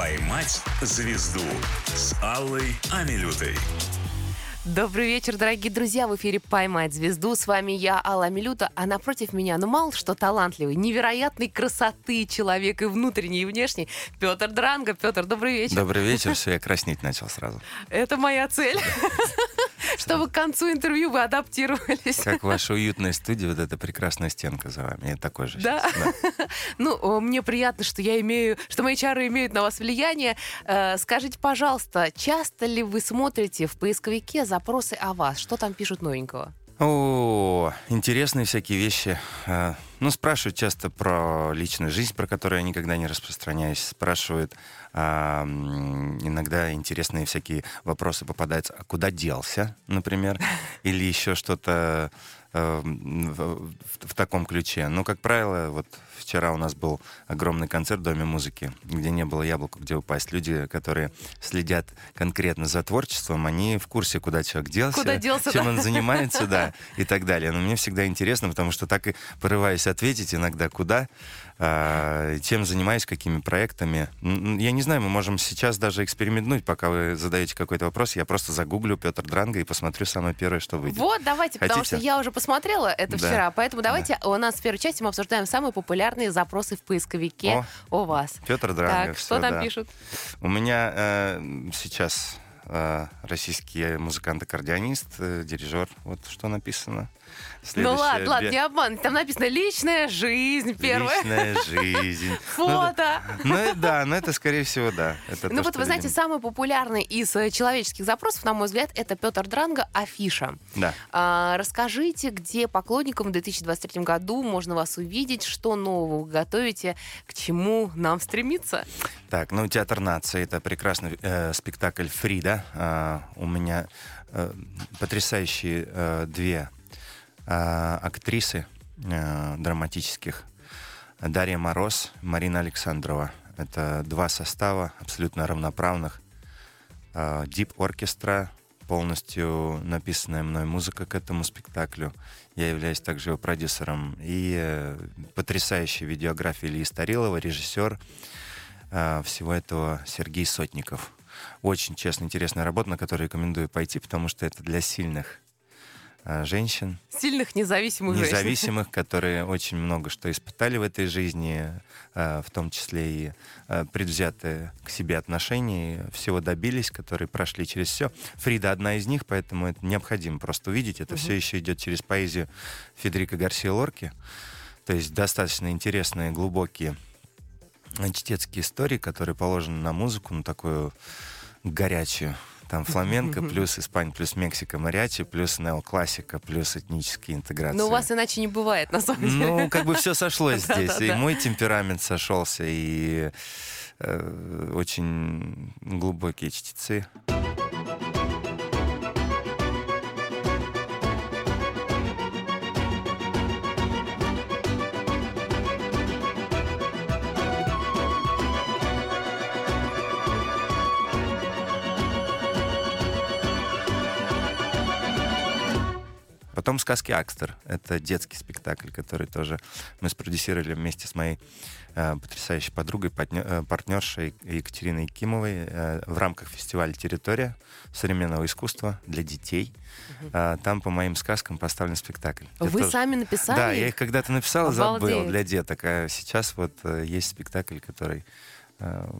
«Поймать звезду» с Аллой Амилютой. Добрый вечер, дорогие друзья. В эфире «Поймать звезду». С вами я, Алла Милюта, а напротив меня, ну мало что талантливый, невероятной красоты человек и внутренний, и внешний, Петр Дранго. Петр, добрый вечер. Добрый вечер. Все, я краснеть начал сразу. Это моя цель. Чтобы к концу интервью вы адаптировались. Как ваша уютная студия, вот эта прекрасная стенка за вами. Я такой же Да? сейчас. Да. Ну, мне приятно, что я имею, что мои чары имеют на вас влияние. Э, Скажите, пожалуйста, часто ли вы смотрите в поисковике запросы о вас? Что там пишут новенького? О, интересные всякие вещи. Э, Ну, спрашивают часто про личную жизнь, про которую я никогда не распространяюсь. Спрашивают а, иногда интересные всякие вопросы попадаются. А куда делся, например? Или еще что-то э, в, в- таком ключе. Ну, как правило, вот вчера у нас был огромный концерт в Доме музыки, где не было яблока, где упасть. Люди, которые следят конкретно за творчеством, они в курсе, куда человек делся, Куда делся, чем да. он занимается, да, и так далее. Но мне всегда интересно, потому что так и порываюсь ответить иногда, куда, а, чем занимаюсь, какими проектами. Я не знаю, мы можем сейчас даже экспериментнуть, пока вы задаете какой-то вопрос. Я просто загуглю Петр Дранго и посмотрю самое первое, что выйдет. Вот, давайте, потому Хотите? что я уже посмотрела это Да. вчера, поэтому давайте у нас в первой части мы обсуждаем самые популярные запросы в поисковике у вас. Петр Дранго. Так, всё, что там да. пишут? У меня э, сейчас российский музыкант-аккордеонист, э, дирижер. Вот что написано. Ну Следующее ладно, ладно, бе- не обман. Там написано личная жизнь первая. Личная жизнь. Фото. Ну да, но это скорее всего да. Это Ну то, вот вы знаете, самый популярный из э, человеческих запросов, на мой взгляд, это Петр Дранго афиша. Да. А, расскажите, где поклонникам в 2023 году можно вас увидеть, что нового вы готовите, к чему нам стремиться? Так, ну «Театр нации» — это прекрасный э, спектакль «Фрида». А, у меня э, потрясающие э, две э, актрисы э, драматических. Дарья Мороз, Марина Александрова. Это два состава абсолютно равноправных. Э, Дип-оркестра, полностью написанная мной музыка к этому спектаклю. Я являюсь также его продюсером. И э, потрясающая видеография Ильи Старилова, режиссер всего этого Сергей Сотников. Очень честно, интересная работа, на которую рекомендую пойти, потому что это для сильных э, женщин, Сильных независимых женщин. независимых, которые очень много что испытали в этой жизни, э, в том числе и э, предвзятые к себе отношения, всего добились, которые прошли через все. Фрида одна из них, поэтому это необходимо просто увидеть. Это все еще идет через поэзию Федерико Гарсия Лорки. То есть достаточно интересные, глубокие чтецкие истории, которые положены на музыку, на такую горячую. Там фламенко, плюс Испания, плюс Мексика, мариачи, плюс неоклассика, плюс этнические интеграции. Но у вас иначе не бывает, на самом деле. Ну, как бы все сошлось здесь. И мой темперамент сошелся, и э, очень глубокие чтецы. Потом «Сказки Акстер». Это детский спектакль, который тоже мы спродюсировали вместе с моей э, потрясающей подругой, партнё- э, партнершей Екатериной Кимовой э, в рамках фестиваля «Территория» современного искусства для детей. Э, там по моим сказкам поставлен спектакль. Вы тоже- сами написали? Да, я их когда-то написал и забыл для деток, а сейчас вот э, есть спектакль, который... э,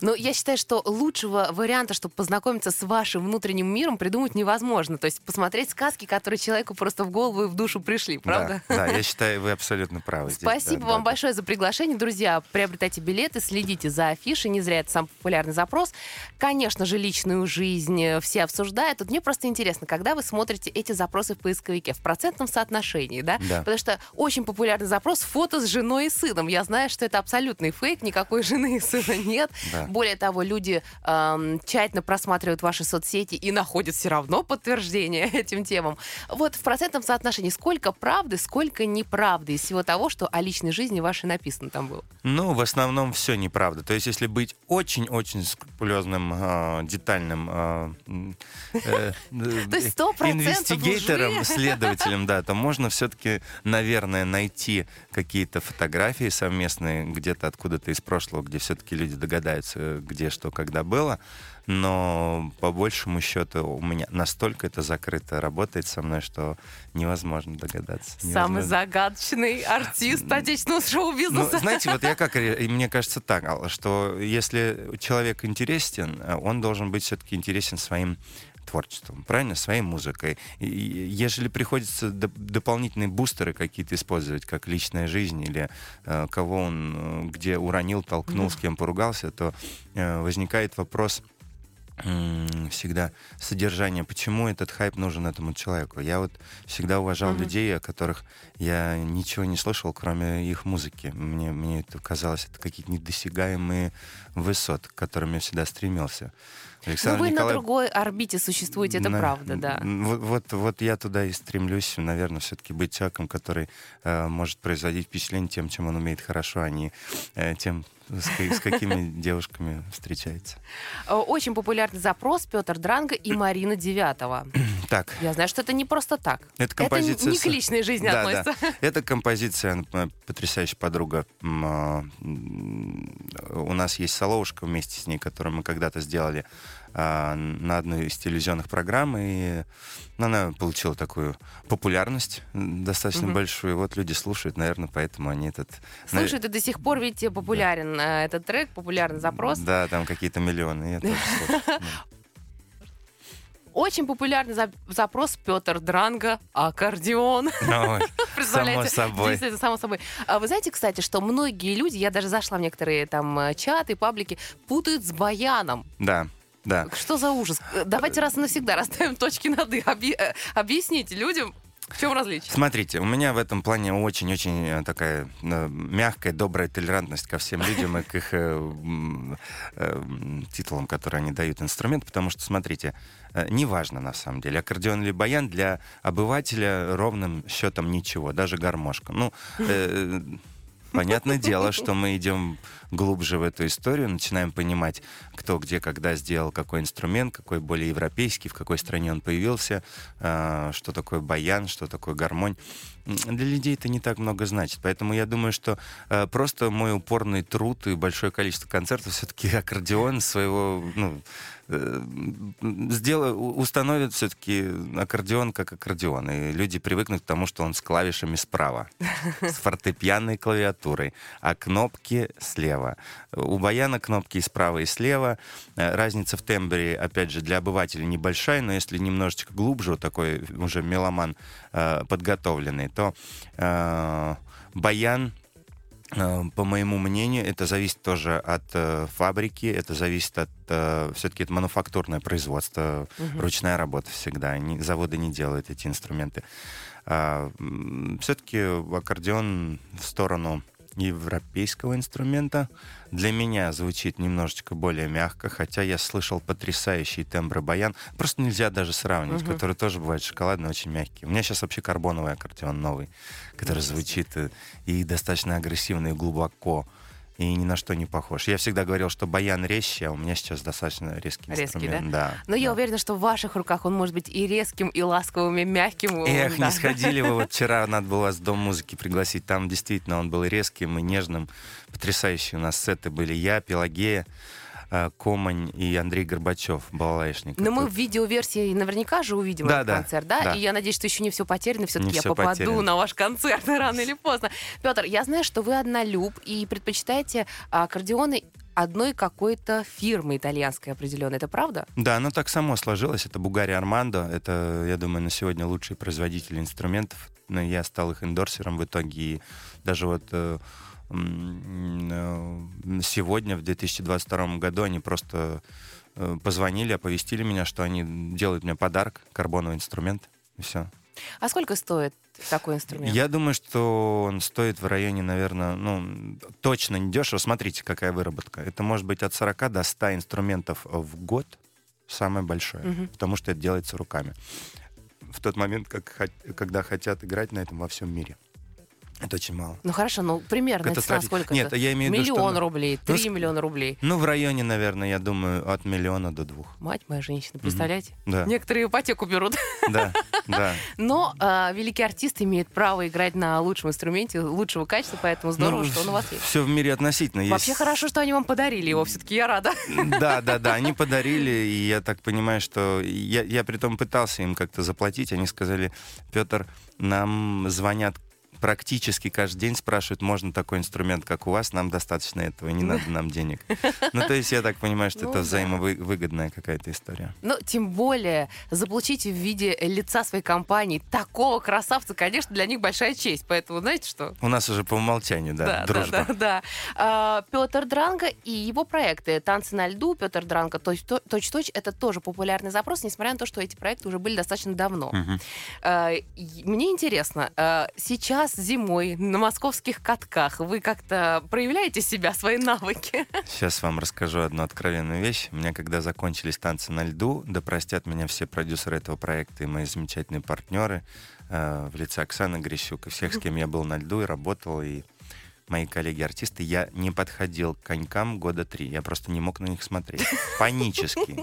Но я считаю, что лучшего варианта, чтобы познакомиться с вашим внутренним миром, придумать невозможно. То есть посмотреть сказки, которые человеку просто в голову и в душу пришли, правда? Да, да, я считаю, вы абсолютно правы. здесь, Спасибо да, вам да, да. большое за приглашение. Друзья, приобретайте билеты, следите за афишей. Не зря это самый популярный запрос. Конечно же, личную жизнь э, все обсуждают. Вот мне просто интересно, когда вы смотрите эти запросы в поисковике, в процентном соотношении, да? Да. Потому что очень популярный запрос фото с женой и сыном. Я знаю, что это абсолютный фейк, никакой жены и сына нет. Да. Более того, люди эм, тщательно просматривают ваши соцсети и находят все равно подтверждение этим темам. Вот в процентном соотношении сколько правды, сколько неправды из всего того, что о личной жизни вашей написано там было? Ну, в основном все неправда. То есть, если быть очень-очень скрупулезным, э, детальным э, м, э, То есть 100% инвестигейтором, лжи. следователем, да, то можно все-таки, наверное, найти какие-то фотографии совместные где-то откуда-то из прошлого, где все-таки люди догадаются, разбираются, где что, когда было. Но по большему счету у меня настолько это закрыто работает со мной, что невозможно догадаться. Самый Невозможно. загадочный артист отечественного Ну, шоу-бизнеса. знаете, вот я как, мне кажется так, Алла, что если человек интересен, э, он должен быть все-таки интересен своим творчеством, правильно, своей музыкой. И ежели приходится доп- дополнительные бустеры какие-то использовать, как личная жизнь или э, кого он э, где уронил, толкнул, с кем поругался, то э, возникает вопрос всегда содержание, почему этот хайп нужен этому человеку. Я вот всегда уважал Мгм. людей, о которых я ничего не слышал, кроме их музыки. Мне, мне это казалось, это какие-то недосягаемые высоты, к которым я всегда стремился. Ну, Александр вы на Николаев- другой орбите существуете, это на- правда, да. Вот, вот, вот я туда и стремлюсь, наверное, все-таки быть человеком, который э, может производить впечатление тем, чем он умеет хорошо, а не э, тем, с, с какими девушками встречается. Э, Очень популярный запрос Петр Дранго и Марина Девятова. Так, Я знаю, что это не просто так. это композиция... Это не к личной жизни Да, да. относится. Это композиция, э, потрясающая подруга. А, У нас есть Соловушка вместе с ней, которую мы когда-то сделали а, на одной из телевизионных программ, и ну, она получила такую популярность достаточно Мгм. большую. Вот люди слушают, наверное, поэтому они этот... Слушай, ты до сих пор ведь популярен э, этот трек, популярный запрос. Да, там какие-то миллионы. Да. Очень популярный за- запрос Петр Дранго аккордеон. Ой, Само Представляете? собой. Действительно, само собой. А вы знаете, кстати, что многие люди, я даже зашла в некоторые там э, чаты, паблики, путают с баяном. Да, да. Что за ужас? Э, Давайте раз и навсегда расставим точки над «и». Объ- э, Объясните людям, в чем различие. Смотрите, у меня в этом плане очень-очень э, такая мягкая, добрая толерантность ко всем людям и к их э, э, титулам, которые они дают инструмент, потому что, смотрите, неважно на самом деле, аккордеон или баян для обывателя ровным счетом ничего, даже гармошка. Ну, э, понятное дело, что мы идем глубже в эту историю, начинаем понимать, кто где когда сделал какой инструмент, какой более европейский, в какой стране он появился, э, что такое баян, что такое гармонь. Для людей это не так много значит. Поэтому я думаю, что э, просто мой упорный труд и большое количество концертов все-таки аккордеон своего, ну, э, сделаю, у- установят все-таки аккордеон как аккордеон. И люди привыкнут к тому, что он с клавишами справа, с фортепианной клавиатурой, а кнопки слева. У баяна кнопки и справа, и слева. Э, Разница в тембре, опять же, для обывателя небольшая, но если немножечко глубже, вот такой уже меломан э, подготовленный, то э, баян По моему мнению, это зависит тоже от э, фабрики, это зависит от... все-таки это мануфактурное производство, Мгм. ручная работа всегда. Они, заводы не делают эти инструменты. все-таки аккордеон в сторону европейского инструмента для меня звучит немножечко более мягко, хотя я слышал потрясающий тембр баян. Просто нельзя даже сравнивать, Мгм. который тоже бывает шоколадный, очень мягкий. У меня сейчас вообще карбоновый аккордеон новый, который звучит э, и достаточно агрессивно и глубоко, и ни на что не похож. Я всегда говорил, что баян резче, а у меня сейчас достаточно резкий Резкий, инструмент. Да? Но я да. уверена, что в ваших руках он может быть и резким, и ласковым, и мягким. Эх, Да. не сходили вы. Вот вчера надо было вас в Дом музыки пригласить. Там действительно он был и резким, и нежным. Потрясающие у нас сеты были. Я, Пелагея, Комань и Андрей Горбачев, балалайшник. Но мы в видеоверсии наверняка же увидим Да, этот да, концерт, да? да. И я надеюсь, что еще не все потеряно, все-таки я всё попаду потеряно. на ваш концерт рано или поздно. Петр, я знаю, что вы однолюб и предпочитаете аккордеоны одной какой-то фирмы итальянской определенной. Это правда? Да, оно так само сложилось. Это Бугари Армандо. Это, я думаю, на сегодня лучшие производители инструментов. Но я стал их эндорсером в итоге. И даже вот э, э, сегодня, в 2022 году, они просто э, позвонили, оповестили меня, что они делают мне подарок, карбоновый инструмент. И все. А сколько стоит такой инструмент? Я думаю, что он стоит в районе, наверное, ну, точно не дешево. Смотрите, какая выработка. Это может быть от 40 до 100 инструментов в год, самое большое, Мгм. потому что это делается руками. В тот момент, как, когда хотят играть на этом во всем мире. Это очень мало. Ну хорошо, ну примерно это Катастрофи- сколько Нет, это? я имею в виду, Миллион что- рублей, Ну, три с- миллиона рублей. Ну, в районе, наверное, я думаю, от миллиона до двух. Мать моя женщина, представляете? Да, Некоторые ипотеку берут. да, да. Но а, великий артист имеет право играть на лучшем инструменте лучшего качества, поэтому здорово, Ну, что он у вас есть. Все в мире относительно. Вообще Есть- хорошо, что они вам подарили его, все-таки я рада. Да, да, да, они подарили, и я так понимаю, что я, я при том пытался им как-то заплатить. Они сказали, Петр, нам звонят практически каждый день спрашивают, можно такой инструмент, как у вас, нам достаточно этого, не надо нам денег. Ну, то есть я так понимаю, что Ну это да. взаимовыгодная какая-то история. Ну, тем более, заполучить в виде лица своей компании такого красавца, конечно, для них большая честь. Поэтому, знаете что? У нас уже по умолчанию, да, да, дружба. да, да. А, Петр Дранго и его проекты «Танцы на льду», Петр Дранго «Точь-точь» — это тоже популярный запрос, несмотря на то, что эти проекты уже были достаточно давно. Мгм. А, Мне интересно, а, сейчас зимой на московских катках вы как-то проявляете себя, свои навыки? Сейчас вам расскажу одну откровенную вещь. У меня, когда закончились танцы на льду, да простят меня все продюсеры этого проекта и мои замечательные партнеры э, в лице Оксаны Грищук и всех, с кем я был на льду и работал, и мои коллеги-артисты, я не подходил к конькам года три. Я просто не мог на них смотреть. Панически.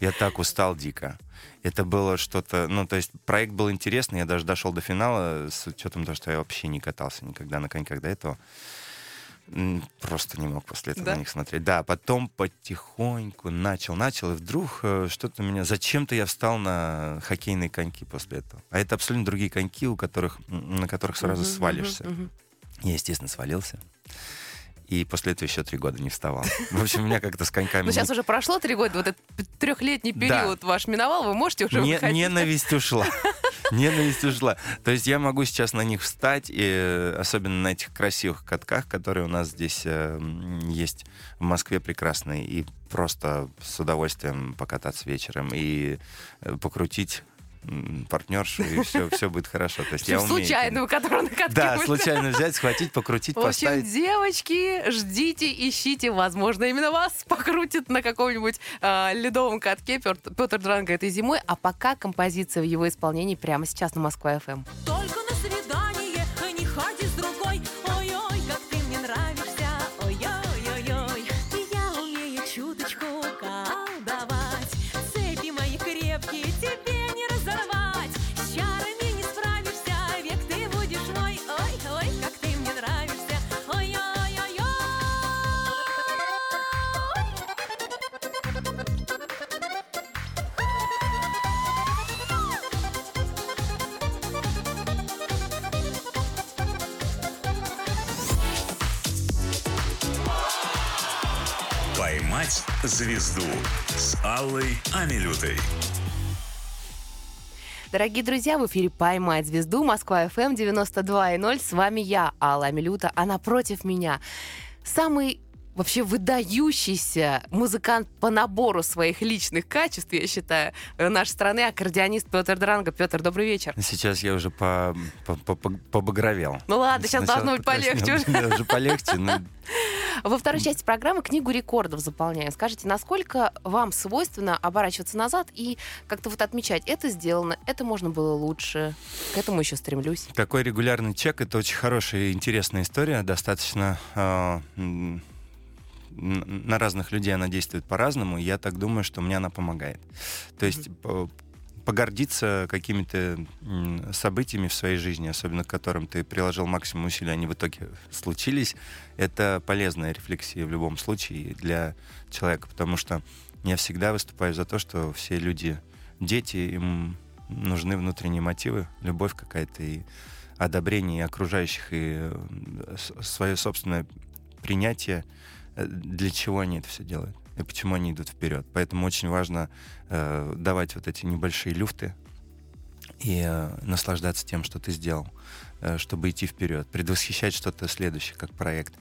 Я так устал дико. Это было что-то... Ну, то есть проект был интересный. Я даже дошел до финала с учетом того, что я вообще не катался никогда на коньках до этого. Просто не мог после этого Да? на них смотреть. Да, потом потихоньку начал, начал, и вдруг э, что-то меня... Зачем-то я встал на хоккейные коньки после этого. А это абсолютно другие коньки, у которых, на которых сразу Мгм, свалишься. мгм, мгм. Я, естественно, свалился. И после этого еще три года не вставал. В общем, у меня как-то с коньками... Ну, сейчас уже прошло три года, вот этот трехлетний Да. период ваш миновал, вы можете уже Не- выходить? ненависть ушла. Ненависть ушла. То есть я могу сейчас на них встать, и э, особенно на этих красивых катках, которые у нас здесь э, есть в Москве прекрасные, и просто с удовольствием покататься вечером и э, покрутить партнершу, и все, все будет хорошо. То есть я умею. Случайную, которую на катке Да, будет. случайно взять, схватить, покрутить, В общем, поставить. девочки, ждите, ищите. Возможно, именно вас покрутит на каком-нибудь а, ледовом катке Петр, Петр Дранго этой зимой. А пока композиция в его исполнении прямо сейчас на Москва ФМ. Только на звезду» с Аллой Амилютой. Дорогие друзья, в эфире «Поймать звезду» Москва ФМ 92.0. С вами я, Алла Амилюта, а напротив меня самый вообще выдающийся музыкант по набору своих личных качеств, я считаю, э, нашей страны, аккордеонист Петр Дранго. Петр, добрый вечер. Сейчас я уже по, по, по- по- побагровел. Ну ладно, сейчас Сначала должно быть полегче уже. Уже полегче. но Во второй части программы книгу рекордов заполняем. Скажите, насколько вам свойственно оборачиваться назад и как-то вот отмечать, это сделано, это можно было лучше, к этому еще стремлюсь. Такой регулярный чек — это очень хорошая и интересная история. Достаточно э, на разных людей она действует по-разному. и Я так думаю, что мне она помогает. То есть по- погордиться какими-то событиями в своей жизни, особенно к которым ты приложил максимум усилий, они в итоге случились, это полезная рефлексия в любом случае для человека, потому что я всегда выступаю за то, что все люди дети, им нужны внутренние мотивы, любовь какая-то и одобрение окружающих, и э, свое собственное принятие, для чего они это все делают и почему они идут вперед. Поэтому очень важно э, давать вот эти небольшие люфты и э, наслаждаться тем, что ты сделал, э, чтобы идти вперед, предвосхищать что-то следующее, как проект,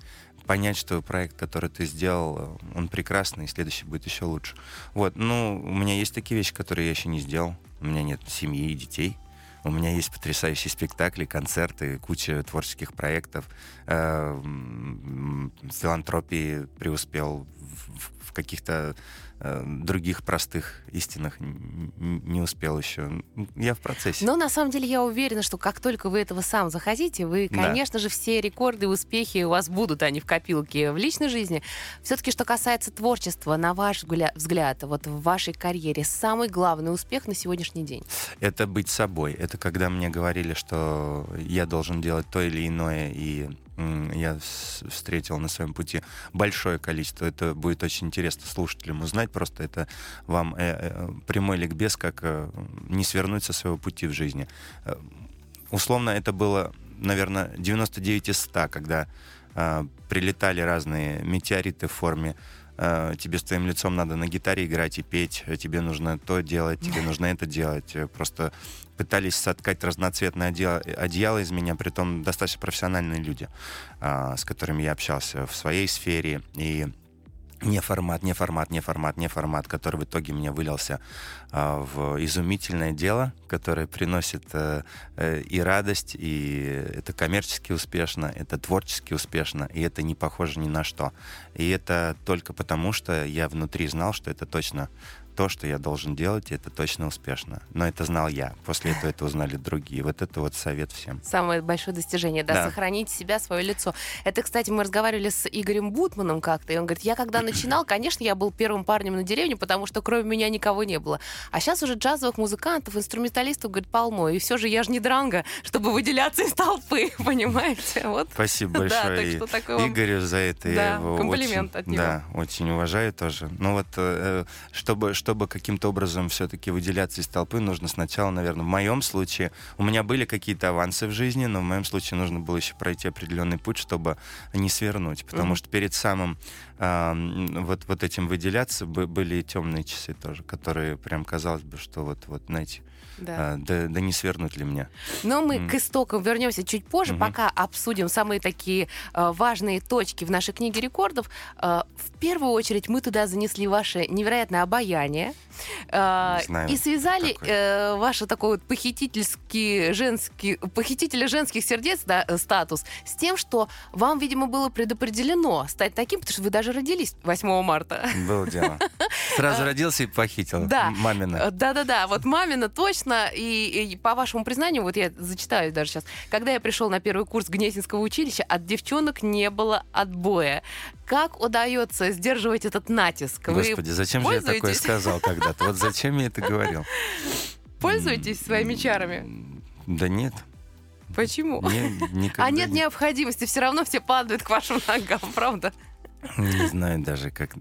понять, что проект, который ты сделал, э, он прекрасный, и следующий будет еще лучше. Вот, ну, у меня есть такие вещи, которые я еще не сделал. У меня нет семьи и детей. У меня есть потрясающие спектакли, концерты, куча творческих проектов. Э, В филантропии преуспел в- каких-то э, других простых истинах не успел еще. Ну, Я в процессе. Но на самом деле я уверена, что как только вы этого сам захотите, вы, Да. конечно же, все рекорды и успехи у вас будут, а не в копилке в личной жизни. Все-таки, что касается творчества, на ваш взгля- взгляд, вот в вашей карьере самый главный успех на сегодняшний день? Это быть собой. Это когда мне говорили, что я должен делать то или иное, и я встретил на своем пути большое количество. Это будет очень интересно слушателям узнать. Просто это вам э, э, прямой ликбез, как э, не свернуть со своего пути в жизни. Условно, это было, наверное, 99 из 100, когда прилетали разные метеориты в форме тебе с твоим лицом надо на гитаре играть и петь, тебе нужно то делать, тебе нужно это делать. Просто пытались соткать разноцветное одеяло, одеяло из меня, при том достаточно профессиональные люди, а, с которыми я общался в своей сфере. И не формат, не формат, не формат, не формат, который в итоге мне вылился а, в изумительное дело, которое приносит э, э, и радость, и это коммерчески успешно, это творчески успешно, и это не похоже ни на что. И это только потому, что я внутри знал, что это точно то, что я должен делать, и это точно успешно. Но это знал я. После этого это узнали другие. Вот это вот совет всем. Самое большое достижение, да, Да. сохранить себя, свое лицо. Это, кстати, мы разговаривали с Игорем Бутманом как-то, и он говорит, я когда начинал, конечно, я был первым парнем на деревне, потому что кроме меня никого не было. А сейчас уже джазовых музыкантов, инструменталистов, говорит, полно. И все же я же не дранга, чтобы выделяться из толпы, понимаете? Вот. Спасибо Да, большое так что такой вам- Игорю за это. Да, я его комплимент очень, от него. Да, очень уважаю тоже. Ну вот, э, чтобы, чтобы каким-то образом все-таки выделяться из толпы, нужно сначала, наверное, в моем случае, у меня были какие-то авансы в жизни, но в моем случае нужно было еще пройти определенный путь, чтобы не свернуть. Потому Мгм. что перед самым вот, вот этим выделяться бы- были темные часы тоже, которые прям казалось бы, что вот, вот знаете, Да. а, да, да не свернуть ли мне. Но мы Мгм. к истокам вернемся чуть позже, Мгм. пока обсудим самые такие э, важные точки в нашей книге рекордов. Э, в первую очередь мы туда занесли ваше невероятное обаяние Не знаю, и связали какой. э, ваш такой вот похитительский женский, похитителя женских сердец да, э, статус с тем, что вам, видимо, было предопределено стать таким, потому что вы даже родились 8 марта. Было дело. Сразу родился и похитил. А, Да. Мамина. Э, Да-да-да, вот мамина точно. И, и по вашему признанию, вот я зачитаю даже сейчас. Когда я пришел на первый курс Гнесинского училища, от девчонок не было отбоя. Как удается сдерживать этот натиск? Вы Господи, зачем же я такое сказал когда-то? Вот зачем я это говорил? пользуетесь своими чарами? Да нет. Почему? Не, А нет не, необходимости, все равно все падают к вашим ногам, правда? Не знаю даже, как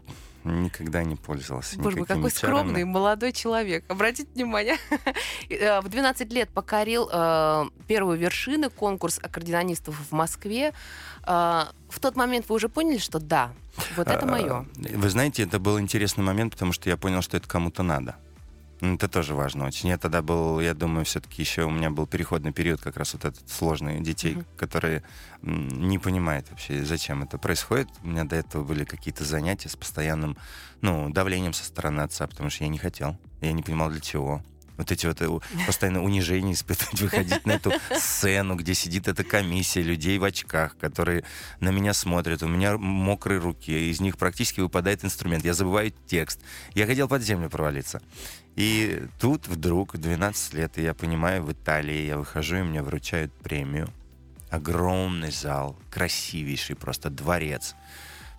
никогда не пользовался Боже мой, какой скромный чарами. молодой человек. Обратите внимание. Э, В 12 лет покорил э, первую вершину, конкурс аккордеонистов в Москве. Э, В тот момент вы уже поняли, что да, вот это А, мое. Вы знаете, это был интересный момент, потому что я понял, что это кому-то надо. Это тоже важно очень. Я тогда был, я думаю, все-таки еще у меня был переходный период, как раз вот этот сложный детей, Мгм. которые не понимают вообще, зачем это происходит. У меня до этого были какие-то занятия с постоянным, ну, давлением со стороны отца, потому что я не хотел. Я не понимал, для чего. Вот эти вот э, постоянно унижения испытывать, выходить на эту сцену, где сидит эта комиссия людей в очках, которые на меня смотрят, у меня мокрые руки, из них практически выпадает инструмент, я забываю текст. Я хотел под землю провалиться. И тут вдруг, в 12 лет, и я понимаю, в Италии я выхожу, и мне вручают премию. Огромный зал, красивейший просто дворец.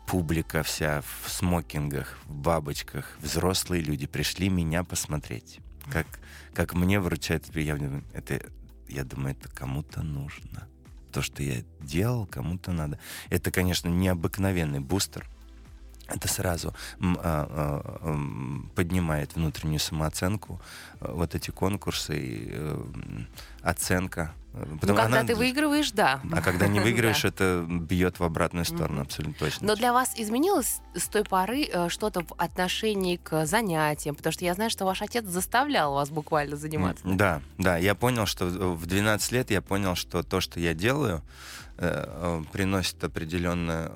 Публика вся в смокингах, в бабочках, взрослые люди пришли меня посмотреть. Как, как мне вручают. Я это, я думаю, это кому-то нужно. То, что я делал, кому-то надо. Это, конечно, необыкновенный бустер. Это сразу а, а, поднимает внутреннюю самооценку. А, Вот эти конкурсы, и, э, оценка. Э, Ну, потому когда она- ты выигрываешь, да. А когда не выиграешь, Да. это бьет в обратную сторону, абсолютно точно. Но для вас изменилось с той поры э, что-то в отношении к занятиям? Потому что я знаю, что ваш отец заставлял вас буквально заниматься. Да, да, я понял, что в в 12 лет я понял, что то, что я делаю, э, э, приносит определенное,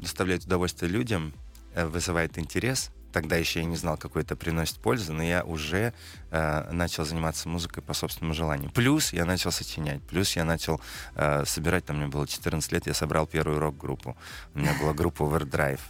доставляет удовольствие людям, э, вызывает интерес, тогда еще я не знал, какой это приносит пользу, но я уже э, начал заниматься музыкой по собственному желанию. Плюс я начал сочинять, плюс я начал э, собирать, там мне было 14 лет, я собрал первую рок-группу. У меня была группа Overdrive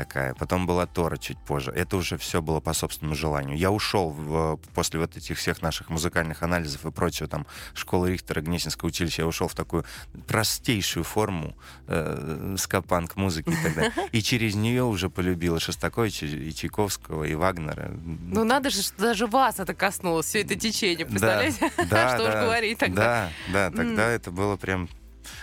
такая. Потом была Тора чуть позже. Это уже все было по собственному желанию. Я ушел в, после вот этих всех наших музыкальных анализов и прочего, там, школы Рихтера, Гнесинское училище, я ушел в такую простейшую форму э, скапанк музыки и так далее. И через нее уже полюбила Шостаковича и Чайковского, и Вагнера. Ну надо же, что даже вас это коснулось, все это течение, представляете? Да, Что уж да, говорить тогда. Да, да, тогда это было прям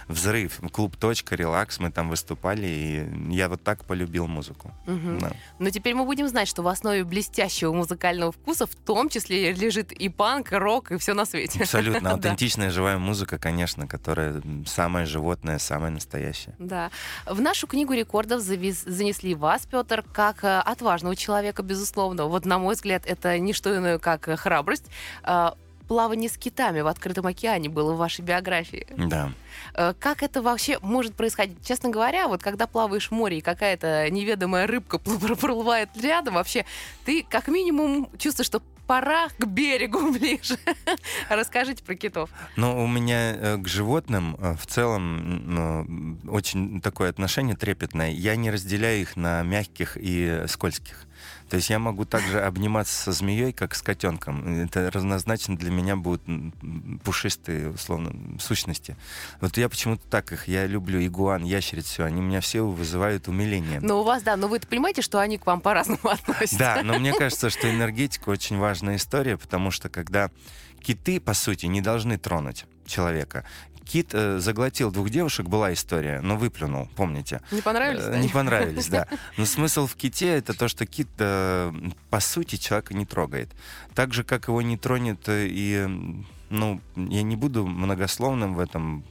взрыв. Клуб «Точка», «Релакс», мы там выступали, и я вот так полюбил музыку. Мгм. Да. Но теперь мы будем знать, что в основе блестящего музыкального вкуса в том числе лежит и панк, и рок, и все на свете. Абсолютно аутентичная живая музыка, конечно, которая самая животная, самая настоящая. Да. В нашу книгу рекордов завез- занесли вас, Петр, как э, отважного человека, безусловно. Вот, на мой взгляд, это не что иное, как э, храбрость. Плавание с китами в открытом океане было в вашей биографии. Да. Э, Как это вообще может происходить? Честно говоря, вот когда плаваешь в море и какая-то неведомая рыбка пл- проплывает рядом, вообще ты как минимум чувствуешь, что пора к берегу ближе. Расскажите про китов. Но у меня э, к животным э, в целом очень такое отношение трепетное. Я не разделяю их на мягких и скользких. То есть я могу также обниматься со змеей, как с котенком. Это равнозначно для меня будут пушистые, условно, сущности. Вот я почему-то так их, я люблю игуан, ящериц, все, они меня все вызывают умиление. Но у вас, да, но вы понимаете, что они к вам по-разному относятся? Да, но мне кажется, что энергетика очень важная история, потому что когда киты, по сути, не должны тронуть человека. Кит э, заглотил двух девушек, была история, но выплюнул, помните? Не понравились? Э, да, Не понравились, да. Но смысл в ките это то, что кит, э, по сути, человека не трогает. Так же, как его не тронет и, ну, я не буду многословным в этом,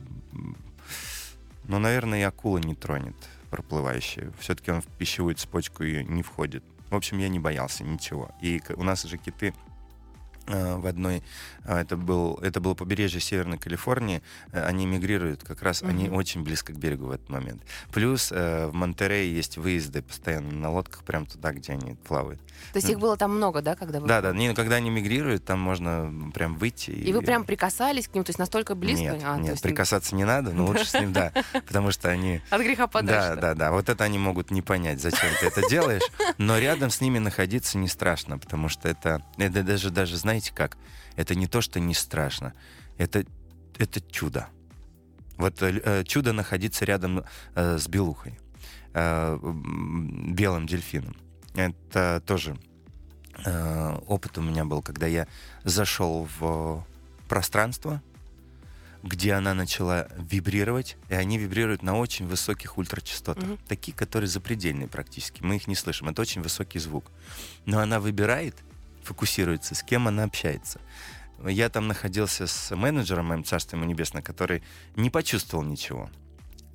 но, наверное, и акула не тронет проплывающая. Все-таки он в пищевую цепочку ее не входит. В общем, я не боялся ничего. И у нас же киты в одной, а, это, был, это было побережье Северной Калифорнии, э, они мигрируют, как раз они Мгм. очень близко к берегу в этот момент. Плюс э, в Монтерее есть выезды постоянно на лодках прям туда, где они плавают. То есть их было там много, да, когда вы... Да, да, не, ну, когда они мигрируют, там можно прям выйти. И вы прям прикасались к ним, то есть настолько близко? Нет, А, нет, есть прикасаться не надо, но лучше с ним, да, потому что они... От греха подальше. Да, да, да. Вот это они могут не понять, зачем ты это делаешь. Но рядом с ними находиться не страшно, потому что это, это даже, даже, знаете как, это не то, что не страшно, это, это чудо. Вот э, э, чудо находиться рядом э, с белухой, э, белым дельфином. Это тоже э, опыт у меня был, когда я зашел в пространство, где она начала вибрировать, и они вибрируют на очень высоких ультрачастотах, Мгм. такие, которые запредельные практически, мы их не слышим, это очень высокий звук. Но она выбирает, фокусируется, с кем она общается. Я там находился с менеджером моим, царство ему небесное, который не почувствовал ничего.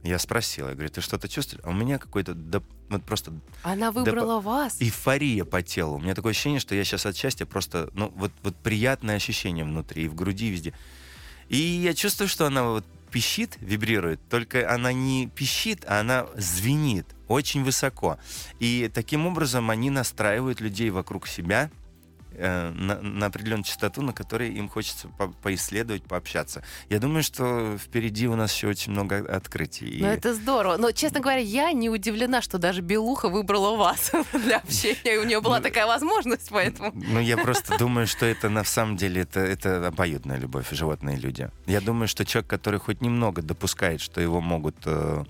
Я спросил, я говорю, ты что-то чувствуешь? А у меня какой-то, да, вот просто Она выбрала вас. эйфория по телу. У меня такое ощущение, что я сейчас от счастья просто, ну, вот, вот приятное ощущение внутри, и в груди, и везде. И я чувствую, что она вот пищит, вибрирует, только она не пищит, а она звенит очень высоко. И таким образом они настраивают людей вокруг себя э, на, на определенную частоту, на которой им хочется по- поисследовать, пообщаться. Я думаю, что впереди у нас еще очень много открытий. И- Ну, это здорово. Но, честно говоря, я не удивлена, что даже Белуха выбрала вас для общения. У нее была Ну, такая возможность, поэтому... Ну, я просто думаю, что это на самом деле это, это обоюдная любовь, животные и люди. Я думаю, что человек, который хоть немного допускает, что его могут э,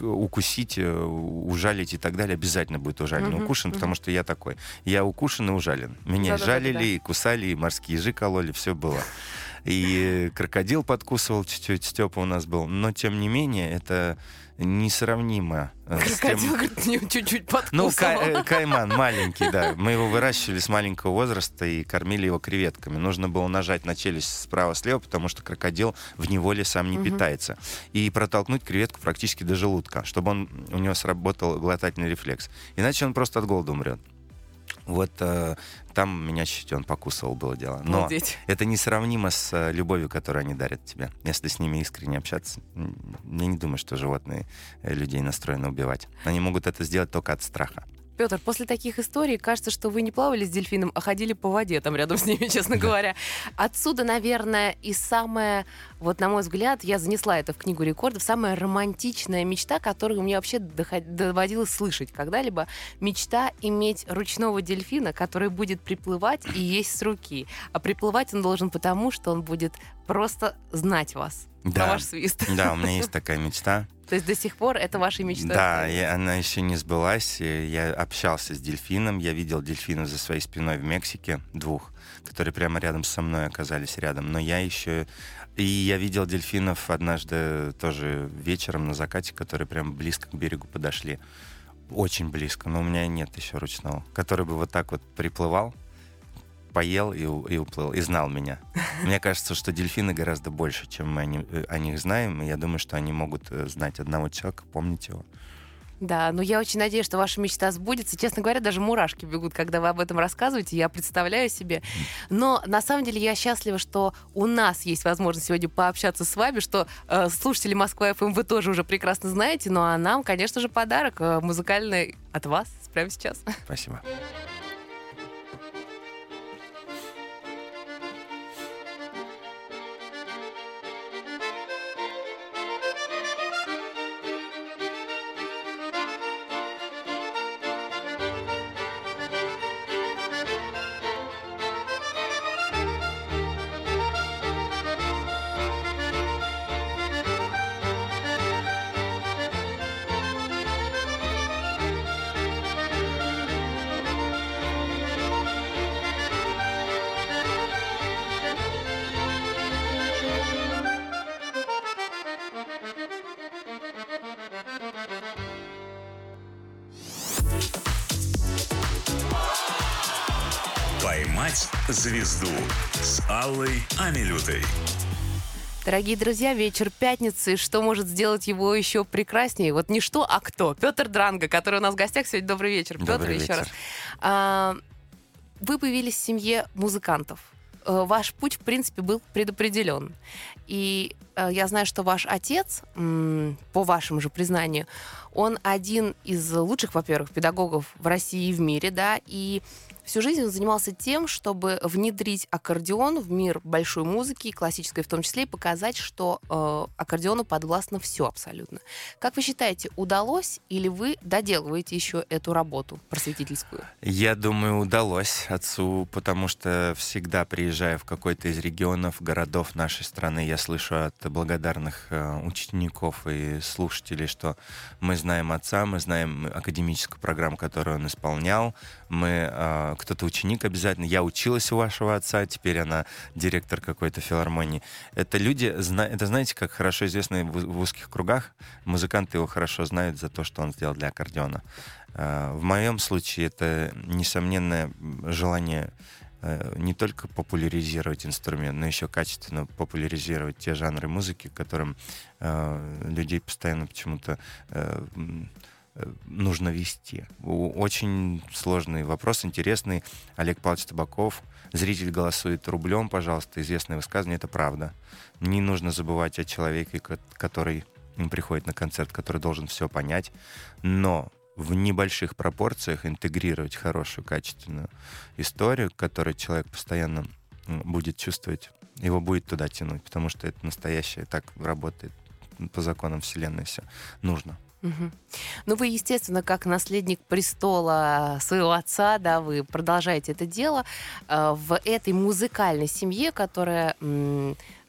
укусить, э, ужалить и так далее, обязательно будет ужален Мгм, укушен, мгм. потому что я такой. Я укушен и ужален. Меня Да-да-да-да-да. жалили, и кусали, и морские ежи кололи, все было. И крокодил подкусывал чуть-чуть, Степа у нас был. Но, тем не менее, это несравнимо э, с тем... Крокодил, говорит, чуть-чуть Ну, подкусывал. кай- э, кайман маленький, да. Мы его выращивали с маленького возраста и кормили его креветками. Нужно было нажать на челюсть справа-слева, потому что крокодил в неволе сам не Мгм. питается. И протолкнуть креветку практически до желудка, чтобы он, у него сработал глотательный рефлекс. Иначе он просто от голода умрет. Вот э, там меня чуть он покусывал, было дело. Но Обалдеть. это несравнимо с э, любовью, которую они дарят тебе. Если с ними искренне общаться, я не думаю, что животные э, людей настроены убивать. Они могут это сделать только от страха. Петр, после таких историй кажется, что вы не плавали с дельфином, а ходили по воде там рядом с ними, честно говоря. Отсюда, наверное, и самая, вот на мой взгляд, я занесла это в книгу рекордов, самая романтичная мечта, которую мне вообще доводилось слышать когда-либо. Мечта иметь ручного дельфина, который будет приплывать и есть с руки. А приплывать он должен потому, что он будет просто знать вас. Да. ваш свист. Да, у меня есть такая мечта. То есть до сих пор это ваша мечта? Да, и она еще не сбылась. Я общался с дельфином, я видел дельфинов за своей спиной в Мексике, двух, которые прямо рядом со мной оказались рядом. Но я еще... И я видел дельфинов однажды тоже вечером на закате, которые прям близко к берегу подошли. Очень близко, но у меня нет еще ручного, который бы вот так вот приплывал, поел и, и уплыл, и знал меня. Мне кажется, что дельфины гораздо больше, чем мы о, э, них знаем, и я думаю, что они могут э, знать одного человека, помнить его. Да, но я очень надеюсь, что ваша мечта сбудется. Честно говоря, даже мурашки бегут, когда вы об этом рассказываете. Я представляю себе. Но на самом деле я счастлива, что у нас есть возможность сегодня пообщаться с вами, что э, слушатели Москва ФМ вы тоже уже прекрасно знаете. Ну а нам, конечно же, подарок э, музыкальный от вас прямо сейчас. Спасибо. Звезду» с Аллой Амилютой. Дорогие друзья, вечер пятницы. Что может сделать его еще прекраснее? Вот не что, а кто? Петр Дранго, который у нас в гостях сегодня. Добрый вечер, Петр, Добрый еще раз. А, вы появились в семье музыкантов. Э, Ваш путь, в принципе, был предопределен. И э, я знаю, что ваш отец, м, по вашему же признанию, он один из лучших, во-первых, педагогов в России и в мире, да, и всю жизнь он занимался тем, чтобы внедрить аккордеон в мир большой музыки, классической в том числе, и показать, что э, аккордеону подвластно все абсолютно. Как вы считаете, удалось или вы доделываете еще эту работу просветительскую? Я думаю, удалось отцу, потому что всегда приезжая в какой-то из регионов, городов нашей страны, я слышу от благодарных э, учеников и слушателей, что мы знаем отца, мы знаем академическую программу, которую он исполнял, мы э, кто-то ученик обязательно. Я училась у вашего отца, теперь она директор какой-то филармонии. Это люди, это знаете, как хорошо известно в, узких кругах, музыканты его хорошо знают за то, что он сделал для аккордеона. Э, В моем случае это несомненное желание э, не только популяризировать инструмент, но еще качественно популяризировать те жанры музыки, которым э, людей постоянно почему-то э, нужно вести. Очень сложный вопрос, интересный. Олег Павлович Табаков. Зритель голосует рублем, пожалуйста. Известное высказывание, это правда. Не нужно забывать о человеке, ко- который приходит на концерт, который должен все понять. Но в небольших пропорциях интегрировать хорошую, качественную историю, которую человек постоянно будет чувствовать, его будет туда тянуть, потому что это настоящее, так работает по законам Вселенной все. Нужно. Ну, вы, естественно, как наследник престола своего отца, да, вы продолжаете это дело э, в этой музыкальной семье, которая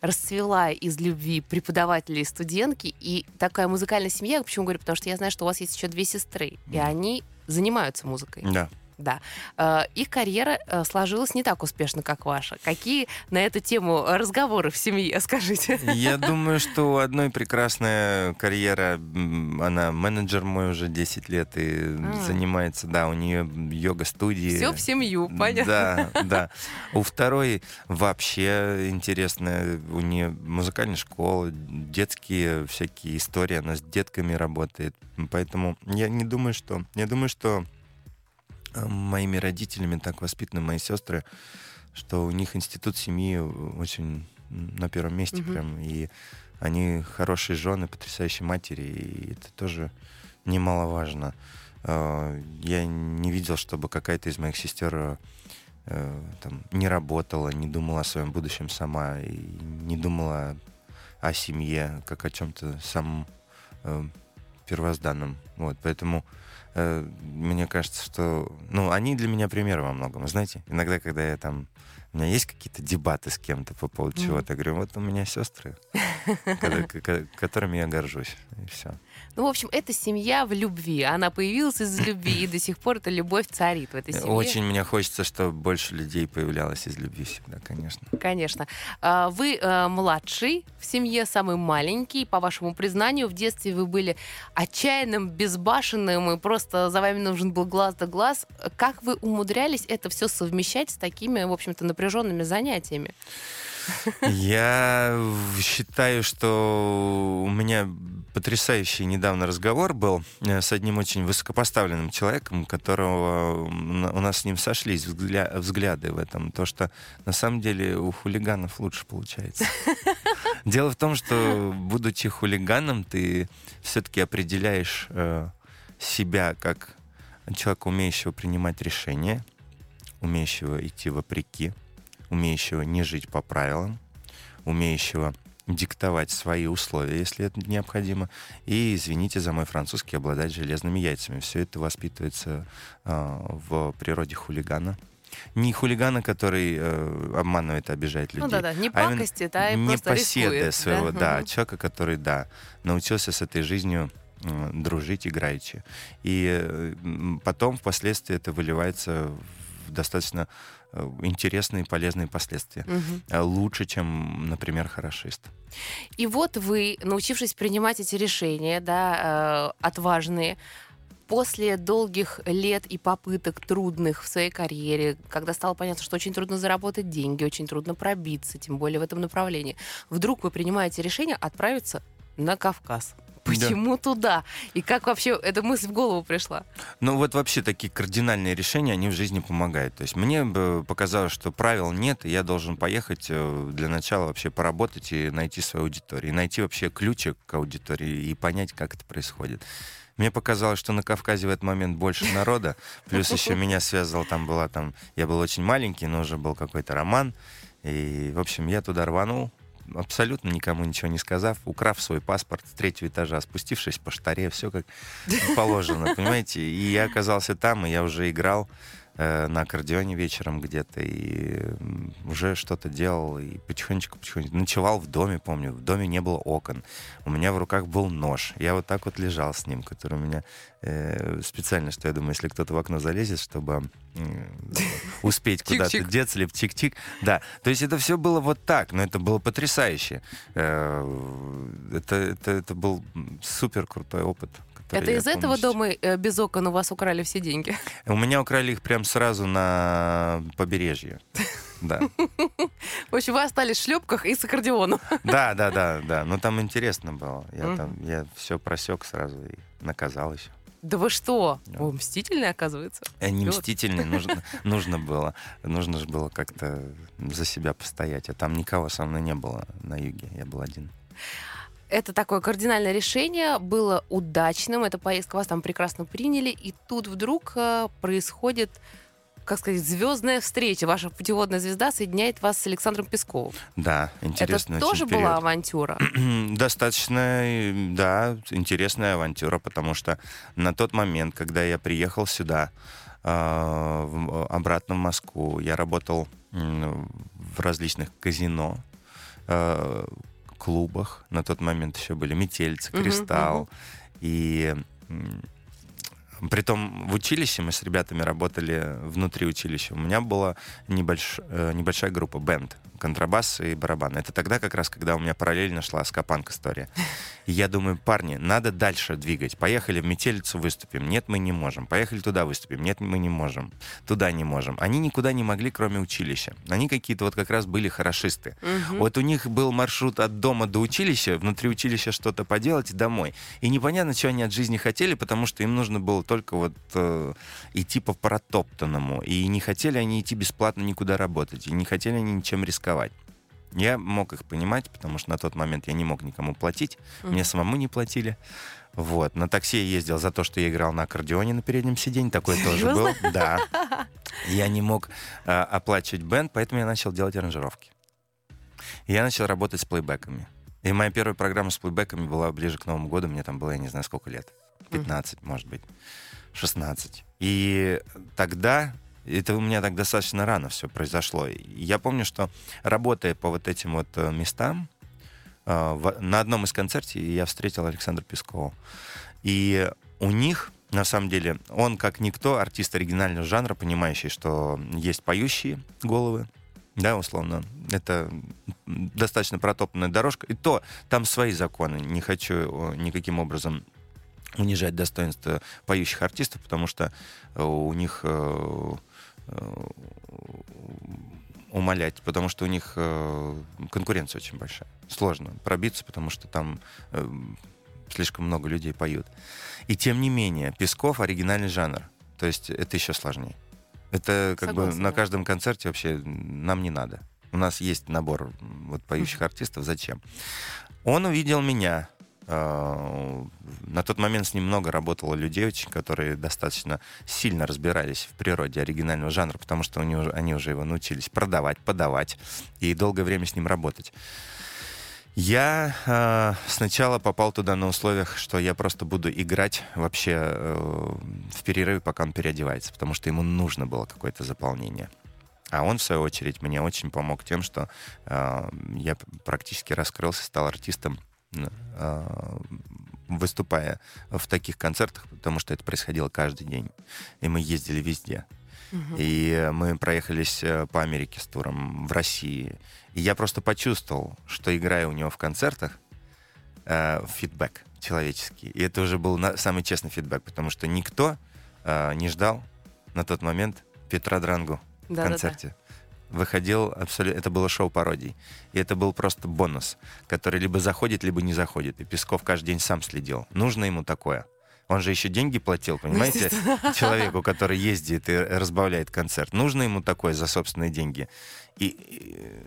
расцвела из любви преподавателей и студентки. И такая музыкальная семья, почему говорю, потому что я знаю, что у вас есть еще две сестры, и они занимаются музыкой. Да. Да. Э, Их карьера э, сложилась не так успешно, как ваша. Какие на эту тему разговоры в семье, скажите? Я думаю, что у одной прекрасная карьера, она менеджер мой уже 10 лет и А. занимается, да, у нее йога-студии. Все в семью, понятно. Да, да. У второй вообще интересная, у нее музыкальная школа, детские всякие истории, она с детками работает. Поэтому я не думаю, что... Я думаю, что моими родителями так воспитаны мои сестры, что у них институт семьи очень на первом месте Мгм. прям. И они хорошие жены, потрясающие матери, и это тоже немаловажно. э, я не видел, чтобы какая-то из моих сестер э, там, не работала, не думала о своем будущем сама, и не думала о семье, как о чем-то самом э, первозданном. Вот, поэтому мне кажется, что... Ну, они для меня пример во многом. Знаете, иногда, когда я там... У меня есть какие-то дебаты с кем-то по поводу чего-то, я говорю, вот у меня сестры, которыми я горжусь. И все. Ну, в общем, это семья в любви. Она появилась из любви, и до сих пор эта любовь царит в этой семье. Очень мне хочется, чтобы больше людей появлялось из любви всегда, конечно. Конечно. А, Вы э, младший в семье, самый маленький. По вашему признанию, в детстве вы были отчаянным, безбашенным, и просто за вами нужен был глаз да глаз. Как вы умудрялись это все совмещать с такими, в общем-то, напряженными занятиями? Я считаю, что у меня потрясающий недавно разговор был э, с одним очень высокопоставленным человеком, которого у нас с ним сошлись взгля- взгляды в этом. То, что на самом деле у хулиганов лучше получается. Дело в том, что, будучи хулиганом, ты все-таки определяешь э, себя как человека, умеющего принимать решения, умеющего идти вопреки, умеющего не жить по правилам, умеющего диктовать свои условия, если это необходимо, и, извините за мой французский, обладать железными яйцами. Все это воспитывается э, в природе хулигана. Не хулигана, который э, обманывает и обижает людей. Ну да-да, не а именно пакостит, а и не поседы рискует. своего, да, Мгм. человека, который, да, научился с этой жизнью э, дружить играючи. И э, потом, впоследствии, это выливается в достаточно интересные и полезные последствия. Э, Лучше, чем, например, хорошист. И вот вы, научившись принимать эти решения, да, э, отважные, после долгих лет и попыток трудных в своей карьере, когда стало понятно, что очень трудно заработать деньги, очень трудно пробиться, тем более в этом направлении, вдруг вы принимаете решение отправиться на Кавказ. Почему туда? И как вообще эта мысль в голову пришла? Ну вот вообще такие кардинальные решения, они в жизни помогают. То есть мне бы показалось, что правил нет, и я должен поехать э, для начала вообще поработать и найти свою аудиторию. И найти вообще ключик к аудитории и понять, как это происходит. Мне показалось, что на Кавказе в этот момент больше народа. Плюс еще меня связывал, там была там... Я был очень маленький, но уже был какой-то роман. И, в общем, я туда рванул, абсолютно никому ничего не сказав, украв свой паспорт с третьего этажа, спустившись по штаре, все как положено, понимаете? И я оказался там, и я уже играл на аккордеоне вечером где-то, и уже что-то делал, и потихонечку-потихонечку ночевал в доме, помню, в доме не было окон, у меня в руках был нож, я вот так вот лежал с ним, который у меня э, специально, что я думаю, если кто-то в окно залезет, чтобы м, успеть куда-то деться, либо чик-чик, да, то есть это все было вот так, но это было потрясающе. Э, Это, это, это был супер крутой опыт. Который Это из этого дома э, без окон у вас украли все деньги? У меня украли их прям сразу на побережье. Да, В общем, вы остались в шлепках и с аккордеоном. да, да, да, да. Но там интересно было. Я там, я все просек сразу и наказал еще. Да вы что? Да. О, мстительный, оказывается. Я не мстительный, нужно, нужно было. Нужно же было как-то за себя постоять. А там никого со мной не было на юге. Я был один. Это такое кардинальное решение было удачным. Эта поездка вас там прекрасно приняли. И тут вдруг э, происходит, как сказать, звездная встреча. Ваша путеводная звезда соединяет вас с Александром Песковым. Да, интересный Это тоже период. была авантюра. Достаточно, да, интересная авантюра, потому что на тот момент, когда я приехал сюда, э, обратно в Москву, я работал в различных казино, э, клубах. На тот момент еще были Метельцы, Кристалл. мгм. И м, Притом в училище мы с ребятами работали внутри училища. У меня была небольш- э, небольшая группа бенд, контрабас и барабан. Это тогда как раз, когда у меня параллельно шла скапанк история. И я думаю, парни, надо дальше двигать. Поехали в Метелицу выступим. Нет, мы не можем. Поехали туда выступим. Нет, мы не можем. Туда не можем. Они никуда не могли, кроме училища. Они какие-то вот как раз были хорошисты. Мгм. Вот у них был маршрут от дома до училища, внутри училища что-то поделать и домой. И непонятно, что они от жизни хотели, потому что им нужно было только вот э, идти по протоптанному. И не хотели они идти бесплатно никуда работать. И не хотели они ничем рисковать. Я мог их понимать, потому что на тот момент я не мог никому платить. Мне самому не платили. Вот. На такси я ездил за то, что я играл на аккордеоне на переднем сиденье. Такое тоже был. Да. Я не мог а, оплачивать бенд, поэтому я начал делать аранжировки. Я начал работать с плейбеками. И моя первая программа с плейбеками была ближе к Новому году. Мне там было, я не знаю, сколько лет. 15, может быть. 16. И тогда это у меня так достаточно рано все произошло. Я помню, что работая по вот этим вот э, местам, э, на одном из концертов я встретил Александра Пескова. И у них, на самом деле, он как никто, артист оригинального жанра, понимающий, что есть поющие головы, да, условно. Это достаточно протопанная дорожка. И то там свои законы. Не хочу никаким образом унижать достоинство поющих артистов, потому что э, у них э, э, умолять, потому что у них конкуренция очень большая. Сложно пробиться, потому что там слишком много людей поют. И тем не менее, Песков оригинальный жанр. То есть это еще сложнее. Это как бы Согласна, на да. каждом концерте вообще нам не надо. У нас есть набор вот поющих артистов. Зачем? Он увидел меня. э, На тот момент с ним много работало людей, очень, которые достаточно сильно разбирались в природе оригинального жанра, потому что у него, они уже его научились продавать, подавать и долгое время с ним работать. Я э, сначала попал туда на условиях, что я просто буду играть вообще э, в перерыве, пока он переодевается, потому что ему нужно было какое-то заполнение. А он, в свою очередь, мне очень помог тем, что э, я практически раскрылся, стал артистом, э, выступая в таких концертах, потому что это происходило каждый день. И мы ездили везде. И мы проехались э, по Америке с туром, в России. И я просто почувствовал, что играя у него в концертах, э, фидбэк человеческий. И это уже был на- самый честный фидбэк, потому что никто э, не ждал на тот момент Петра Дрангу в Да-да-да. концерте. Выходил абсолютно... Это было шоу пародий. И это был просто бонус, который либо заходит, либо не заходит. И Песков каждый день сам следил. Нужно ему такое. Он же еще деньги платил, понимаете, человеку, который ездит и разбавляет концерт. Нужно ему такое за собственные деньги. И,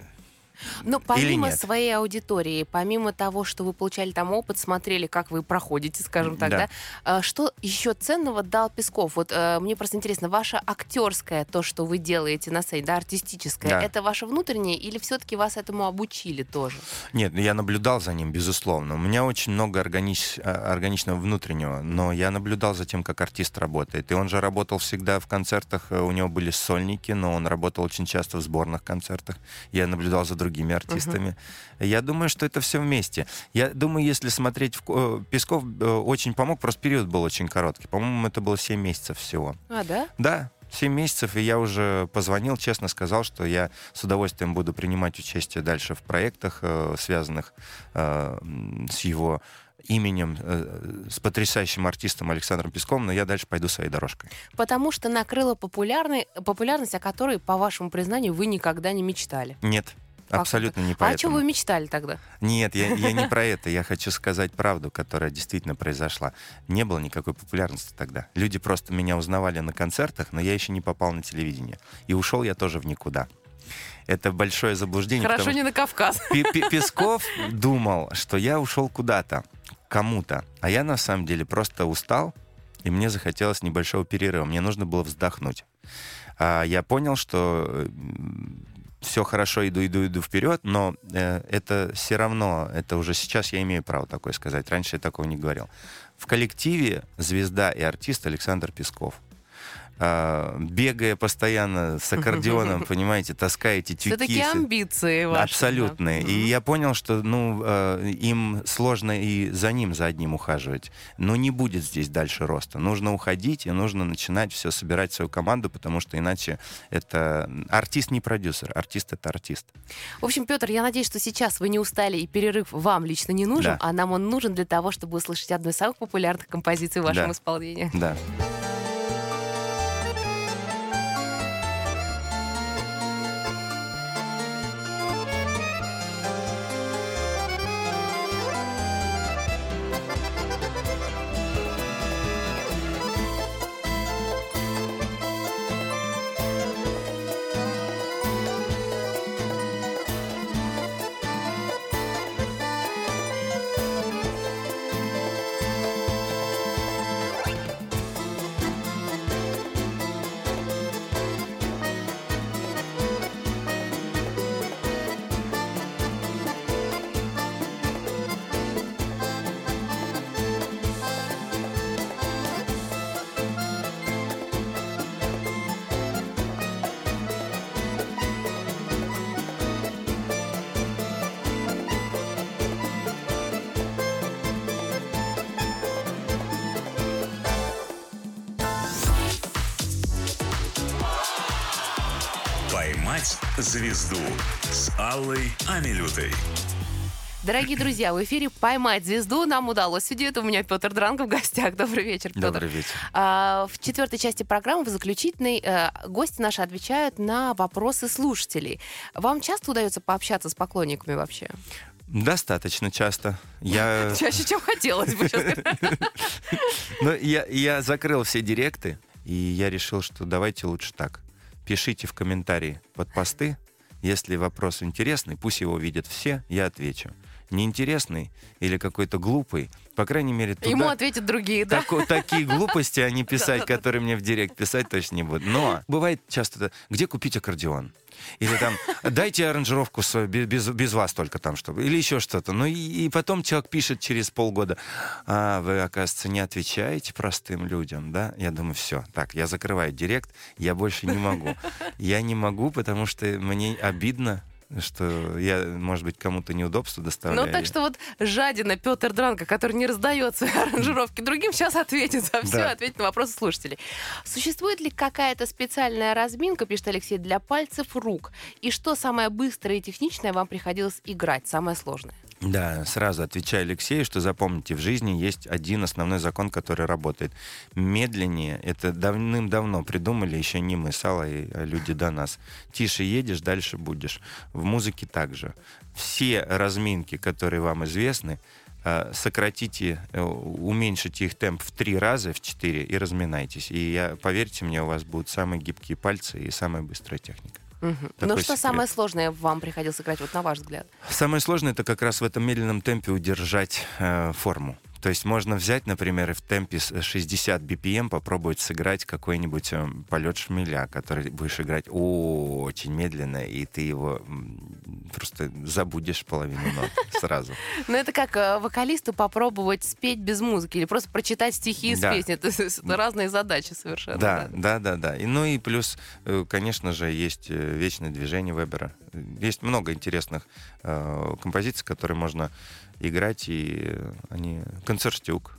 Ну, помимо своей аудитории, помимо того, что вы получали там опыт, смотрели, как вы проходите, скажем так, Да. да, э, что еще ценного дал Песков? Вот э, мне просто интересно, ваше актерское, то, что вы делаете на сцене, да, артистическое, Да. это ваше внутреннее или все-таки вас этому обучили тоже? Нет, я наблюдал за ним, безусловно. У меня очень много органич- а, органичного внутреннего, но я наблюдал за тем, как артист работает. И он же работал всегда в концертах, э, у него были сольники, но он работал очень часто в сборных концертах. Я наблюдал за другими артистами. Я думаю, что это все вместе. Я думаю, если смотреть... В... э, Песков э, очень помог, просто период был очень короткий. По-моему, это было 7 месяцев всего. А, да? Да, 7 месяцев, и я уже позвонил, честно сказал, что я с удовольствием буду принимать участие дальше в проектах, э, связанных с его именем, э, с потрясающим артистом Александром Песковым, но я дальше пойду своей дорожкой. Потому что накрыла популярный, популярность, о которой, по вашему признанию, вы никогда не мечтали. Нет, абсолютно не А о чем поэтому. вы мечтали тогда? Нет, я, я не про это. Я хочу сказать правду, которая действительно произошла. Не было никакой популярности тогда. Люди просто меня узнавали на концертах, но я еще не попал на телевидение. И ушел я тоже в никуда. Это большое заблуждение. Хорошо, не на Кавказ. Пе- Пе- Песков думал, что я ушел куда-то, кому-то. А я на самом деле просто устал, и мне захотелось небольшого перерыва. Мне нужно было вздохнуть. А я понял, что все хорошо, иду, иду, иду вперед, но э, это все равно, это уже сейчас я имею право такое сказать. Раньше я такого не говорил. В коллективе звезда и артист Александр Песков. А, бегая постоянно с аккордеоном, понимаете, таская эти тюки. Все-таки амбиции ваши. Абсолютные. да. И я понял, что ну, э, им сложно и за ним, за одним ухаживать. Но не будет здесь дальше роста. Нужно уходить и нужно начинать все собирать свою команду, потому что иначе это... Артист не продюсер, артист — это артист. В общем, Петр, я надеюсь, что сейчас вы не устали, и перерыв вам лично не нужен, Да. а нам он нужен для того, чтобы услышать одну из самых популярных композиций в вашем Да. исполнении. Да. Дорогие друзья, в эфире «Поймать звезду» нам удалось. Сидит у меня Петр Дранко в гостях. Добрый вечер, Петр. Добрый вечер. А, В четвертой части программы, в заключительной, э, гости наши отвечают на вопросы слушателей. Вам часто удается пообщаться с поклонниками вообще? Достаточно часто. Я, Чаще, чем хотелось бы. говоря. ну, я, я закрыл все директы, и я решил, что давайте лучше так. Пишите в комментарии под посты. Если вопрос интересный, пусть его видят все, я отвечу. Неинтересный или какой-то глупый, по крайней мере, туда... Ему ответят другие, да? Тако- такие глупости они писать, которые мне в директ писать точно не будут. Но бывает часто, где купить аккордеон? Или там, дайте аранжировку свою, бе- без, без вас только там, чтобы... Или еще что-то. Ну и, и потом человек пишет через полгода, а вы, оказывается, не отвечаете простым людям, да? Я думаю, все, так, я закрываю директ, я больше не могу. Я не могу, потому что мне обидно, что я, может быть, кому-то неудобство доставляю. Ну, так что вот жадина Петр Дранко, который не раздает свои аранжировки другим, сейчас ответит за все, Да. ответит на вопросы слушателей. Существует ли какая-то специальная разминка, пишет Алексей, для пальцев рук? И что самое быстрое и техничное вам приходилось играть, самое сложное? Да, сразу отвечаю Алексею, что запомните, в жизни есть один основной закон, который работает. Медленнее, это давным-давно придумали, еще не мы с Аллой, а люди до нас. Тише едешь, дальше будешь. В музыке также. Все разминки, которые вам известны, э, сократите, э, уменьшите их темп в три раза, в четыре, и разминайтесь. И я, поверьте мне, у вас будут самые гибкие пальцы и самая быстрая техника. Мгм. Такой Ну, что секрет. самое сложное вам приходилось играть, вот на ваш взгляд? Самое сложное это как раз в этом медленном темпе удержать э, форму. То есть можно взять, например, и в темпе с 60 BPM попробовать сыграть какой-нибудь э, полет шмеля, который будешь играть очень медленно, и ты его просто забудешь половину нот сразу. Ну, это как э, вокалисту попробовать спеть без музыки или просто прочитать стихи из песни. Это, разные задачи совершенно. Да, да, да, да. Ну и плюс, э, конечно же, есть э, вечное движение Вебера. Есть много интересных композиций, которые можно играть, и они... Концертюк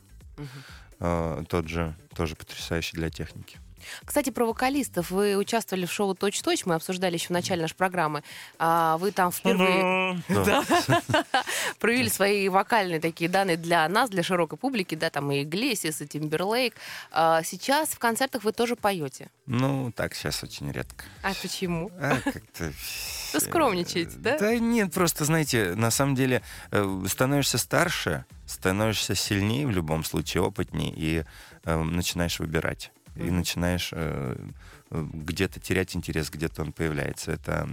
тот же, тоже потрясающий для техники. Кстати, про вокалистов. Вы участвовали в шоу «Точь-точь», мы обсуждали еще в начале нашей программы. А вы там впервые проявили свои вокальные такие данные для нас, для широкой публики, да, там и Иглесиас, и Тимберлейк. А сейчас в концертах вы тоже поете. Ну, так сейчас очень редко. А почему? А, как-то... Вы скромничаете, да? Да нет, просто, знаете, на самом деле э, становишься старше, становишься сильнее в любом случае, опытнее, и э, начинаешь выбирать. И начинаешь э, э, где-то терять интерес, где-то он появляется. Это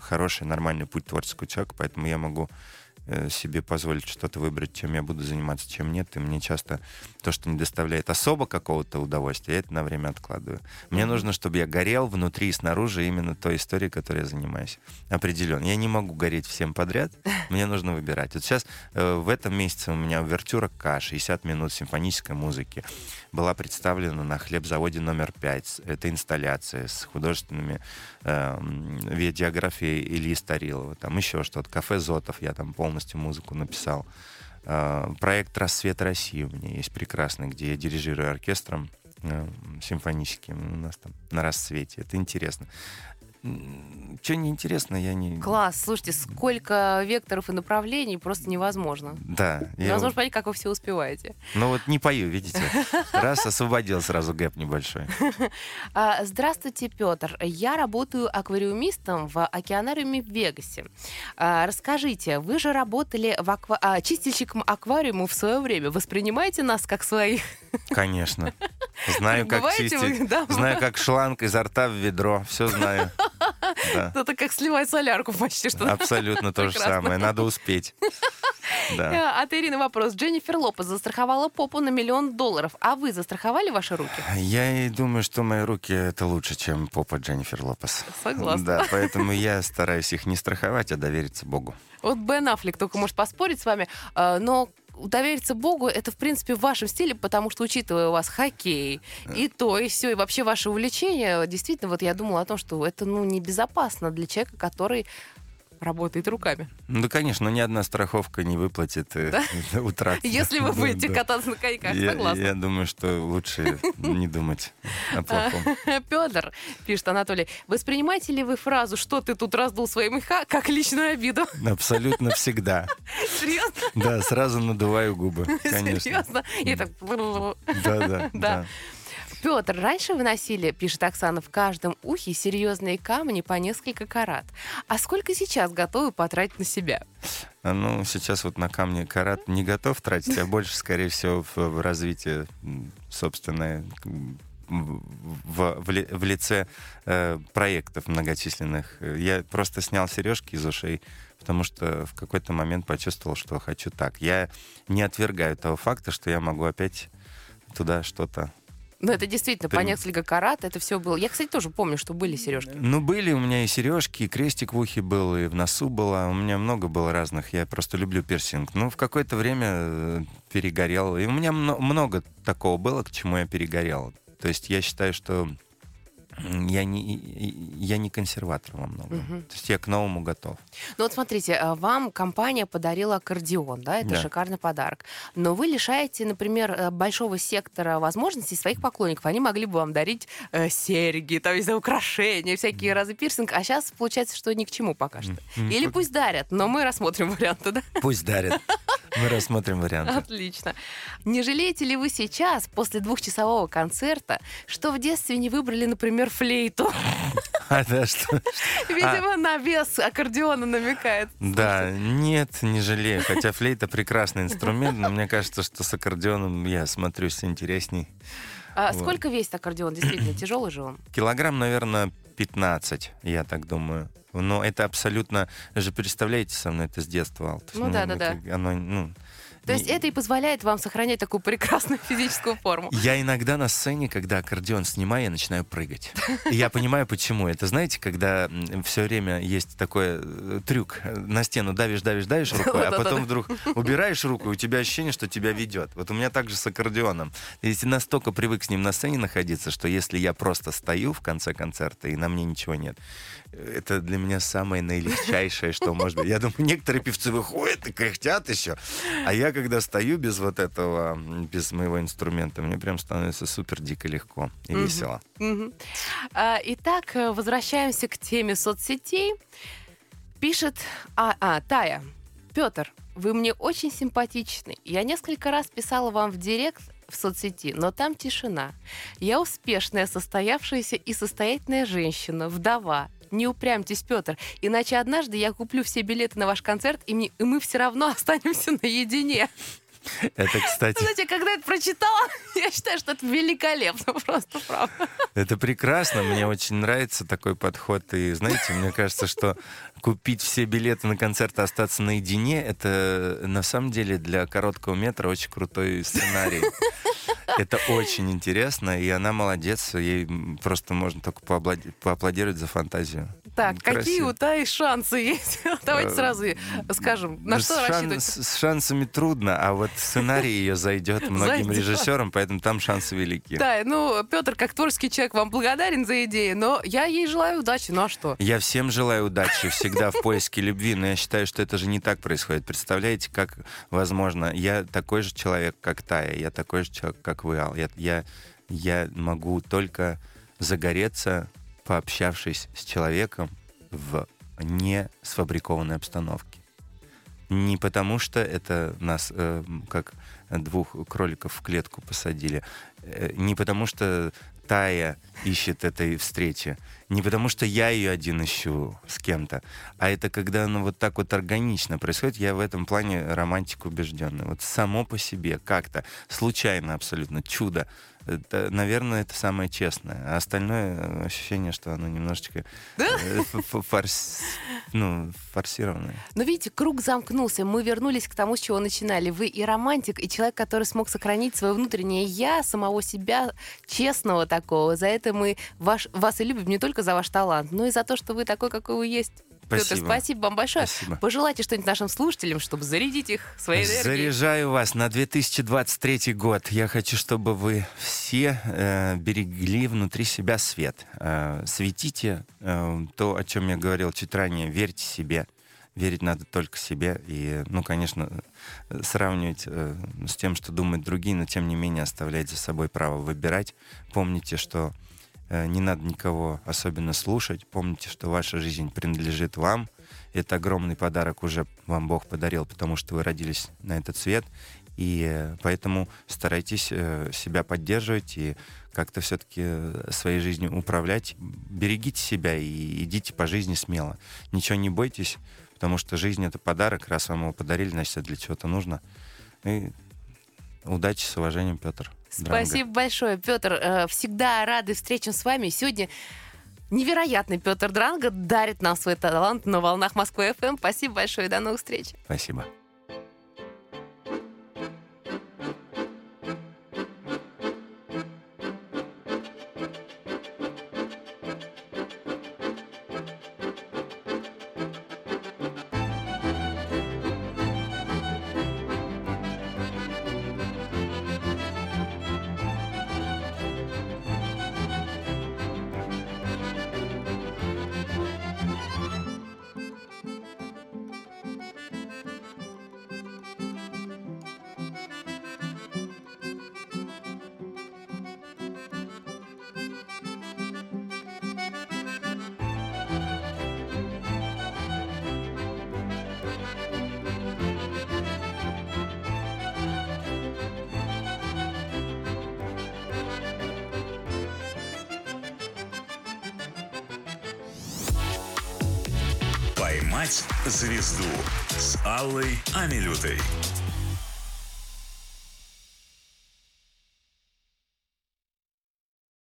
хороший, нормальный путь творческого человека, поэтому я могу себе позволить что-то выбрать, чем я буду заниматься, чем нет. И мне часто то, что не доставляет особо какого-то удовольствия, я это на время откладываю. Мне нужно, чтобы я горел внутри и снаружи именно той историей, которой я занимаюсь. Определенно. Я не могу гореть всем подряд, мне нужно выбирать. Вот сейчас э, в этом месяце у меня увертюра К, 60 минут симфонической музыки, была представлена на хлебзаводе номер 5. Это инсталляция с художественными э, видеографией Ильи Старилова. Там еще что-то. Кафе Зотов, я там полностью музыку написал. Э, проект «Рассвет России» у меня есть прекрасный, где я дирижирую оркестром э, симфоническим у нас там на рассвете. Это интересно. Что неинтересно, я не... Класс, слушайте, сколько векторов и направлений, просто невозможно. Да. я Невозможно вот- понять, как вы все успеваете. Ну вот не пою, видите? Раз освободил сразу гэп небольшой. А, Здравствуйте, Петр. Я работаю аквариумистом в океанариуме в Вегасе. А, Расскажите, вы же работали в аква... а, чистильщиком аквариума в свое время. Воспринимаете нас как своих? Конечно. Знаю, как чистить. Знаю, как шланг изо рта в ведро. Все знаю. Да. Это как сливать солярку почти что. Абсолютно то же самое. Надо успеть. Да. А, От Ирины вопрос. Дженнифер Лопес застраховала попу на миллион долларов. А вы застраховали ваши руки? Я и думаю, что мои руки это лучше, чем попа Дженнифер Лопес. Согласна. Да, поэтому я стараюсь их не страховать, а довериться Богу. Вот Бен Аффлек только может поспорить с вами, а, но довериться Богу, это, в принципе, в вашем стиле, потому что, учитывая у вас хоккей, и то, и все, и вообще ваше увлечение, действительно, вот я думала о том, что это, ну, небезопасно для человека, который работает руками. Ну да, конечно, но ни одна страховка не выплатит э, утрату. Если вы Да, будете да. кататься на коньках, согласна. я думаю, что лучше не думать о плохом. Петр, пишет Анатолий, воспринимаете ли вы фразу «что ты тут раздул свои меха» как личную обиду? Абсолютно всегда. Серьезно? Да, сразу надуваю губы, конечно. Серьезно? И так... Да, да, Да. Петр, раньше вы носили, пишет Оксана, в каждом ухе серьезные камни по несколько карат. А сколько сейчас готовы потратить на себя? Ну, сейчас вот на камне карат не готов тратить, а больше, скорее всего, в, в развитие м, в, в- в лице э, проектов многочисленных. Я просто снял сережки из ушей, потому что в какой-то момент почувствовал, что хочу так. Я не отвергаю того факта, что я могу опять туда что-то Ну, это действительно по Прям- несколько карат, это все было. Я, кстати, тоже помню, что были сережки. Ну, были у меня и сережки, и крестик в ухе был, и в носу было. У меня много было разных. Я просто люблю пирсинг. Ну, в какое-то время э, перегорел. И у меня мно- много такого было, к чему я перегорел. То есть я считаю, что я не, я не консерватор во многом. Мгм. То есть я к новому готов. Ну вот смотрите, а, вам компания подарила аккордеон, да, это Да. шикарный подарок. Но вы лишаете, например, э, большого сектора возможностей своих поклонников. Они могли бы вам дарить э, серьги, там, не знаю, украшения, всякие разы пирсинг, а сейчас получается, что ни к чему пока что. М, Или пусть дарят, но мы рассмотрим варианты, да? Пусть дарят. Мы рассмотрим варианты. Отлично. Не жалеете ли вы сейчас, после двухчасового концерта, что в детстве не выбрали, например, флейту? А, да, что? Видимо, на вес аккордеона намекает. Да, нет, не жалею. Хотя флейта прекрасный инструмент, но мне кажется, что с аккордеоном я смотрюсь интересней. А Вот. сколько весит аккордеон? Действительно, тяжелый же он. Килограмм, наверное, 15, я так думаю. Но это абсолютно... Вы же представляете со мной это с детства, Ал. То есть, Ну да, да, да. Оно, ну, То есть это и позволяет вам сохранять такую прекрасную физическую форму. Я иногда на сцене, когда аккордеон снимаю, я начинаю прыгать. И я понимаю, почему. Это, знаете, когда все время есть такой э, трюк. На стену давишь, давишь, давишь рукой, а потом вдруг убираешь руку, и у тебя ощущение, что тебя ведет. Вот у меня так же с аккордеоном. Если настолько привык с ним на сцене находиться, что если я просто стою в конце концерта, и на мне ничего нет, э, это для меня самое наилегчайшее, что может быть. Я думаю, некоторые певцы выходят и кряхтят еще. А я, когда стою без вот этого, без моего инструмента, мне прям становится супер дико легко и Мгм. весело. А, Итак, э, возвращаемся к теме соцсетей. Пишет а, а, Тая. Петр, вы мне очень симпатичны. Я несколько раз писала вам в директ в соцсети, но там тишина. Я успешная, состоявшаяся и состоятельная женщина, вдова. Не упрямьтесь, Петр, иначе однажды я куплю все билеты на ваш концерт, и, мне- и мы все равно останемся наедине. Это, кстати, Знаете, когда я это прочитала, я считаю, что это великолепно, просто правда. это прекрасно. Мне очень нравится такой подход. И, знаете, мне кажется, что купить все билеты на концерт и остаться наедине, это на самом деле для короткого метра очень крутой сценарий. Это очень интересно, и она молодец. Ей просто можно только поаплодировать за фантазию. Так, какие Красиво. у Таи шансы есть? Давайте Э, сразу скажем, на что шан- рассчитывать? с- с шансами трудно, а вот сценарий ее зайдет многим Зайдет. режиссерам, поэтому там шансы велики. Да, ну, Петр, как творческий человек, вам благодарен за идеи, но я ей желаю удачи, ну а что? Я всем желаю удачи, всегда в поиске любви, но я считаю, что это же не так происходит. Представляете, как возможно, я такой же человек, как Тая, я такой же человек, как вы, Ал. Я, я, я могу только загореться, пообщавшись с человеком в не сфабрикованной обстановке. Не потому, что это нас э, как двух кроликов в клетку посадили, э, не потому, что Тая ищет этой встречи, не потому, что я ее один ищу с кем-то, а это когда оно вот так вот органично происходит, я в этом плане романтик убежденный. Вот само по себе, как-то, случайно абсолютно, чудо. Это, наверное, это самое честное. А остальное э, ощущение, что оно немножечко э, форс- ну, форсированное. Но видите, круг замкнулся, мы вернулись к тому, с чего начинали. Вы и романтик, и человек, который смог сохранить свое внутреннее «я», самого себя, честного такого. За это мы ваш, вас и любим не только за ваш талант, но и за то, что вы такой, какой вы есть. Петр, Спасибо. спасибо вам большое. Спасибо. Пожелайте что-нибудь нашим слушателям, чтобы зарядить их своей энергией. Заряжаю вас на 2023 год. Я хочу, чтобы вы все э, берегли внутри себя свет. Э, светите э, то, о чем я говорил чуть ранее. Верьте себе. верить надо только себе. И, ну, конечно, сравнивать э, с тем, что думают другие, но тем не менее оставлять за собой право выбирать. Помните, что не надо никого особенно слушать. Помните, что ваша жизнь принадлежит вам. Это огромный подарок уже вам Бог подарил, потому что вы родились на этот свет. И э, поэтому старайтесь э, себя поддерживать и как-то все-таки своей жизнью управлять. Берегите себя и идите по жизни смело. Ничего не бойтесь, потому что жизнь — это подарок. Раз вам его подарили, значит, для чего-то нужно. И удачи, с уважением, Петр. Спасибо большое, Петр. Э, Всегда рады встречам с вами. Сегодня невероятный Петр Дранго дарит нам свой талант на волнах Москвы ФМ. Спасибо большое и до новых встреч. Спасибо.